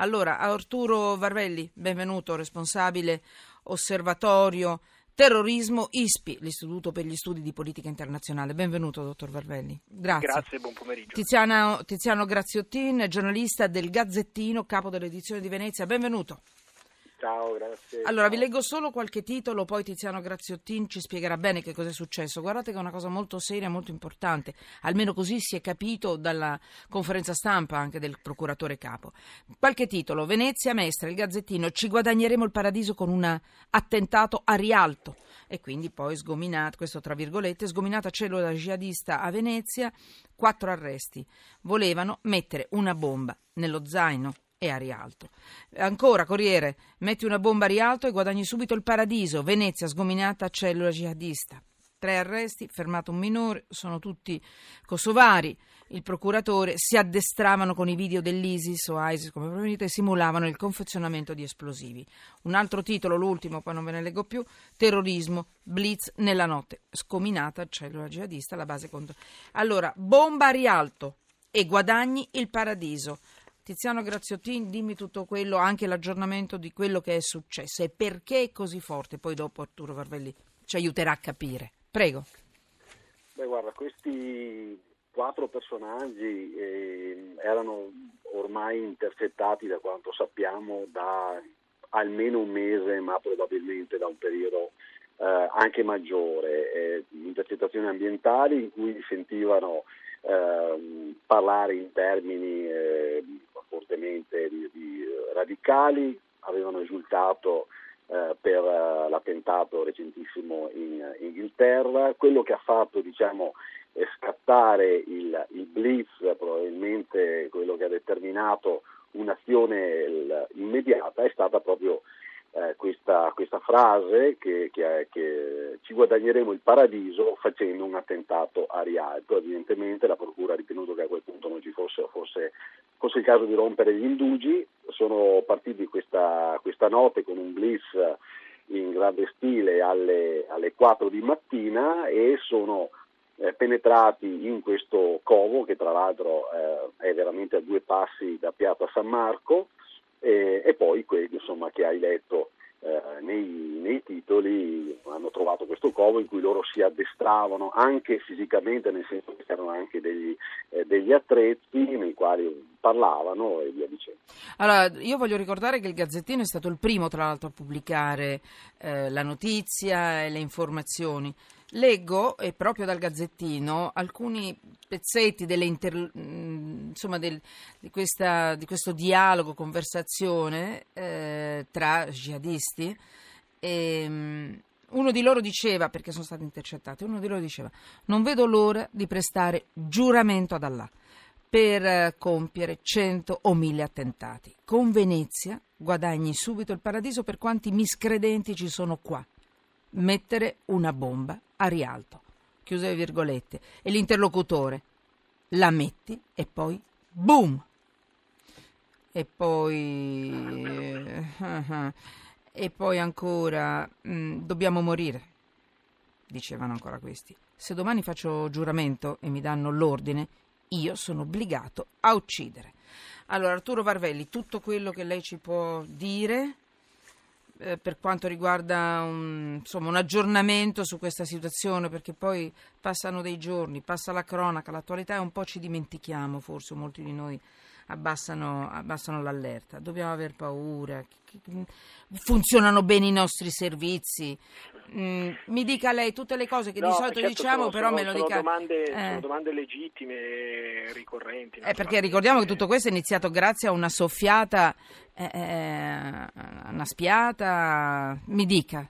Allora, Arturo Varvelli, benvenuto, responsabile osservatorio terrorismo ISPI, l'Istituto per gli Studi di Politica Internazionale. Benvenuto, dottor Varvelli. Grazie. Grazie, buon pomeriggio. Tiziano, Tiziano Graziottin, giornalista del Gazzettino, capo dell'edizione di Venezia. Benvenuto. Ciao, grazie. Allora, vi leggo solo qualche titolo, poi Tiziano Graziottin ci spiegherà bene che cosa è successo. Guardate che è una cosa molto seria, molto importante, almeno così si è capito dalla conferenza stampa anche del procuratore capo. Qualche titolo, Venezia Mestre, il Gazzettino, ci guadagneremo il paradiso con un attentato a Rialto. E quindi poi sgominata, questo tra virgolette, sgominata cellula jihadista a Venezia, quattro arresti. Volevano mettere una bomba nello zaino e a Rialto. Ancora, Corriere, metti una bomba a Rialto e guadagni subito il paradiso. Venezia sgominata cellula jihadista. Tre arresti, fermato un minore, sono tutti kosovari. Il procuratore si addestravano con i video dell'ISIS o ISIS, come prevenite, e simulavano il confezionamento di esplosivi. Un altro titolo, l'ultimo, poi non ve ne leggo più, terrorismo, blitz nella notte, scominata cellula jihadista, la base contro. Allora, bomba a Rialto e guadagni il paradiso. Tiziano Graziotin, dimmi tutto quello, anche l'aggiornamento di quello che è successo e perché è così forte. Poi dopo Arturo Varvelli ci aiuterà a capire. Prego. Beh, guarda, questi quattro personaggi eh, erano ormai intercettati, da quanto sappiamo, da almeno un mese, ma probabilmente da un periodo eh, anche maggiore. Eh, intercettazioni ambientali in cui sentivano ehm, parlare in termini eh, fortemente di, di radicali, avevano esultato eh, per uh, l'attentato recentissimo in, in, Inghilterra. Quello che ha fatto diciamo, scattare il, il, blitz, probabilmente quello che ha determinato un'azione immediata, è stata proprio eh, questa, questa, frase che, che, che, ci guadagneremo il paradiso facendo un attentato a Rialto. Evidentemente la Procura ha ritenuto che a quel punto non ci fosse, fosse, fosse il caso di rompere gli indugi. Sono partiti questa, questa notte con un blitz in grande stile alle, alle 4 di mattina e sono eh, penetrati in questo covo che tra l'altro eh, è veramente a due passi da Piazza San Marco e, e poi quelli insomma, che hai letto eh, nei, nei, titoli hanno trovato questo covo in cui loro si addestravano anche fisicamente, nel senso che c'erano anche degli, eh, degli attrezzi nei quali parlavano e via dicendo. Allora, io voglio ricordare che il Gazzettino è stato il primo, tra l'altro, a pubblicare eh, la notizia e le informazioni. Leggo, e proprio dal Gazzettino, alcuni pezzetti inter... Mm, insomma, del, di, questa, di, questo dialogo, conversazione eh, tra jihadisti. E, um, uno di loro diceva, perché sono stati intercettati, uno di loro diceva, non vedo l'ora di prestare giuramento ad Allah per eh, compiere cento o mille attentati. Con Venezia guadagni subito il paradiso per quanti miscredenti ci sono qua. Mettere una bomba a Rialto. Chiuse le virgolette. E l'interlocutore la metti e poi boom! E poi... e poi ancora... Mm, dobbiamo morire, dicevano ancora questi. Se domani faccio giuramento e mi danno l'ordine, io sono obbligato a uccidere. Allora, Arturo Varvelli, tutto quello che lei ci può dire eh, per quanto riguarda un, insomma, un, aggiornamento su questa situazione, perché poi passano dei giorni, passa la cronaca, l'attualità e un po' ci dimentichiamo, forse molti di noi abbassano, abbassano l'allerta. Dobbiamo aver paura, funzionano bene i nostri servizi. Mm, mi dica lei tutte le cose che no, di solito certo diciamo, sono, però sono, me lo sono dica. Domande, eh. Sono domande legittime, ricorrenti. Eh, perché ricordiamo che tutto questo è iniziato grazie a una soffiata, eh, eh, una spiata. Mi dica.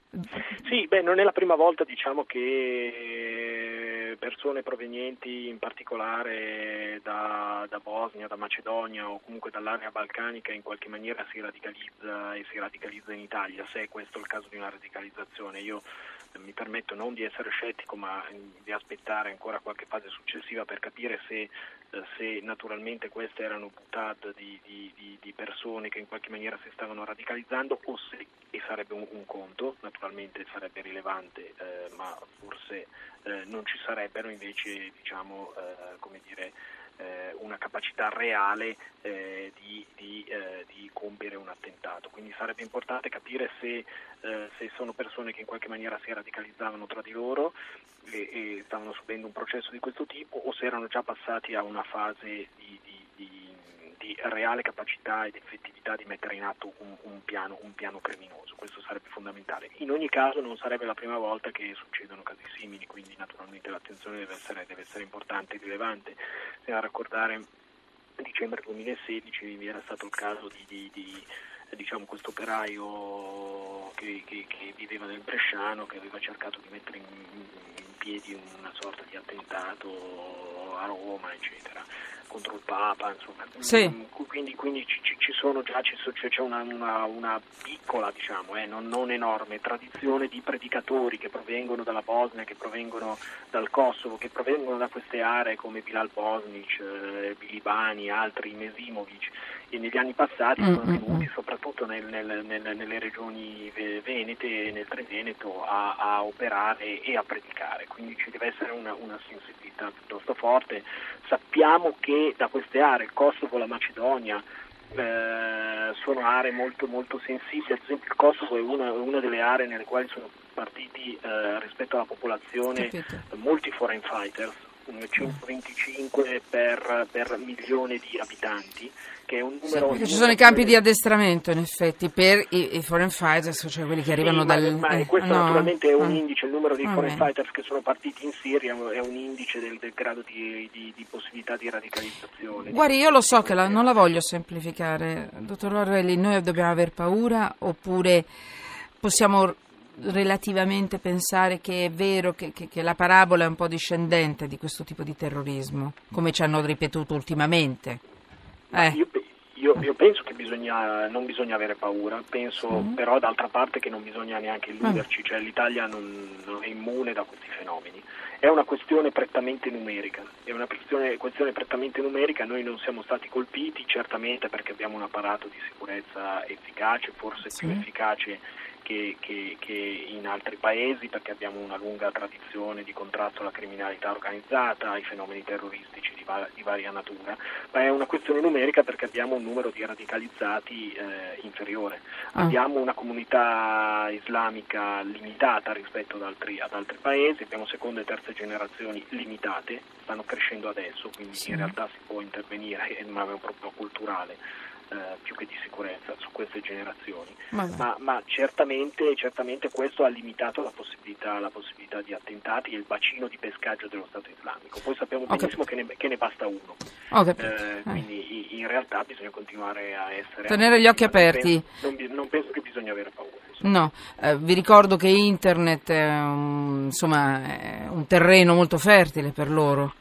Sì, beh, non è la prima volta diciamo che persone provenienti in particolare da, da, Bosnia, da Macedonia o comunque dall'area balcanica in qualche maniera si radicalizza e si radicalizza in Italia, se è questo il caso di una radicalizzazione. Io mi permetto non di essere scettico ma di aspettare ancora qualche fase successiva per capire se, eh, se naturalmente queste erano buttate di, di, di, persone che in qualche maniera si stavano radicalizzando o se e sarebbe un, un conto, naturalmente sarebbe rilevante eh, ma forse eh, non ci sarebbero invece diciamo, eh, come dire, eh, una capacità reale eh, di, di, eh, di, compiere un attentato. Quindi sarebbe importante capire se, eh, se, sono persone che in qualche maniera si radicalizzavano tra di loro e, e, stavano subendo un processo di questo tipo o se erano già passati a una fase di, di reale capacità ed effettività di mettere in atto un, un, piano, un, piano, criminoso, questo sarebbe fondamentale. In ogni caso non sarebbe la prima volta che succedono casi simili, quindi naturalmente l'attenzione deve essere, deve essere importante e rilevante. Bisogna ricordare dicembre 2016 vi era stato il caso di, di, di diciamo, questo operaio che, che, che, viveva nel Bresciano che aveva cercato di mettere in, in piedi una sorta di attentato a Roma, eccetera contro il Papa, insomma. Sì. Quindi, quindi ci, ci, sono già, c'è una, una, una piccola, diciamo, eh, non, non, enorme tradizione di predicatori che provengono dalla Bosnia, che provengono dal Kosovo, che provengono da queste aree come Bilal Bosnic, eh, Bilibani, altri Mesimovic e negli anni passati mm-hmm. sono mm, venuti mm. soprattutto nel, nel, nel, nelle regioni venete e nel Triveneto a, a, operare e a predicare, quindi ci deve essere una, una sensibilità piuttosto forte. Sappiamo che da queste aree, il Kosovo, la Macedonia, eh, sono aree molto, molto sensibili, ad esempio il Kosovo è una, una delle aree nelle quali sono partiti eh, rispetto alla popolazione Capito. molti foreign fighters, 125 per, per milione di abitanti che è un numero... Sì, ci sono i campi di addestramento in effetti per i, i foreign fighters, cioè quelli che arrivano sì, dal... Ma, eh, questo no, naturalmente è un indice, il numero di ah, foreign fighters che sono partiti in Siria è un indice del, del grado di, di, di, possibilità di radicalizzazione. Guardi, io lo so che la, non la voglio semplificare, dottor Lorelli, noi dobbiamo aver paura oppure possiamo relativamente pensare che è vero che, che, che, la parabola è un po' discendente di questo tipo di terrorismo, come ci hanno ripetuto ultimamente. Eh. Io, io, io, penso che bisogna, non bisogna avere paura, penso mm. però d'altra parte che non bisogna neanche illuderci, mm. cioè l'Italia non, non, è immune da questi fenomeni. È una questione prettamente numerica, è una questione, questione prettamente numerica, noi non siamo stati colpiti certamente perché abbiamo un apparato di sicurezza efficace, forse sì. più efficace che, che, che, in altri paesi perché abbiamo una lunga tradizione di contrasto alla criminalità organizzata, ai fenomeni terroristici di, va- di varia natura, ma è una questione numerica perché abbiamo un numero di radicalizzati eh, inferiore. Ah. Abbiamo una comunità islamica limitata rispetto ad altri, ad altri, paesi, abbiamo seconde e terze generazioni limitate, stanno crescendo adesso, quindi sì. in realtà si può intervenire, ma è un problema culturale eh, più che di sicurezza su queste generazioni, ma, ma certamente, certamente, questo ha limitato la possibilità, la possibilità, di attentati e il bacino di pescaggio dello Stato islamico. Poi sappiamo benissimo che ne, che ne, basta uno, eh, quindi in realtà bisogna continuare a essere... Tenere gli occhi aperti. Non penso, non, non penso che bisogna avere paura. No, eh, vi ricordo che internet è un, insomma, è un terreno molto fertile per loro.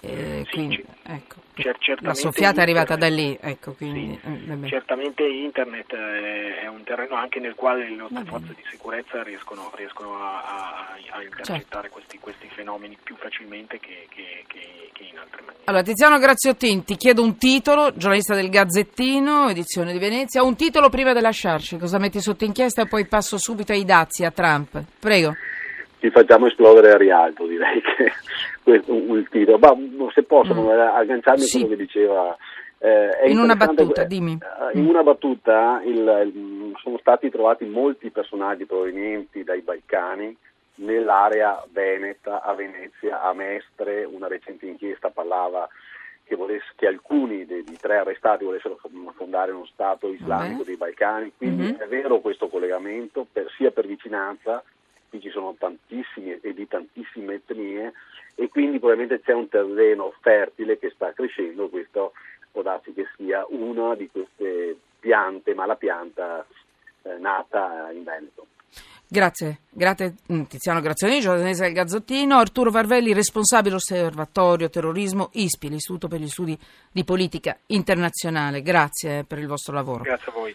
Eh, sì, quindi, ecco. Cer- la soffiata è arrivata da lì, ecco, quindi, sì, eh, certamente internet è un terreno anche nel quale le nostre forze di sicurezza riescono, riescono a, a, a, intercettare certo. questi, questi, fenomeni più facilmente che, che, che, che, in altre maniere. Allora, Tiziano Graziottin, ti chiedo un titolo, giornalista del Gazzettino, edizione di Venezia, un titolo prima di lasciarci, cosa metti sotto inchiesta e poi passo subito ai dazi a Trump. Prego. Ci facciamo esplodere a rialto, direi che questo il titolo. Ma se posso mm. agganciarmi sì. a quello che diceva. Eh, in una battuta, dimmi. Eh, in una battuta il, il, sono stati trovati molti personaggi provenienti dai Balcani nell'area veneta, a Venezia, a Mestre. Una recente inchiesta parlava che, volesse, che alcuni dei, dei, tre arrestati volessero fondare uno Stato islamico Beh. dei Balcani. Quindi mm-hmm. è vero questo collegamento, per, sia per vicinanza, qui ci sono tantissimi e di tantissime etnie e quindi probabilmente c'è un terreno fertile che sta crescendo, questo può darsi che sia una di queste piante, ma la pianta eh, nata in Veneto. Grazie, grazie mm, Tiziano Grazioni, giornalista del Gazzottino, Arturo Varvelli, responsabile osservatorio terrorismo ISPI, l'Istituto per gli Studi di Politica Internazionale. Grazie per il vostro lavoro. Grazie a voi.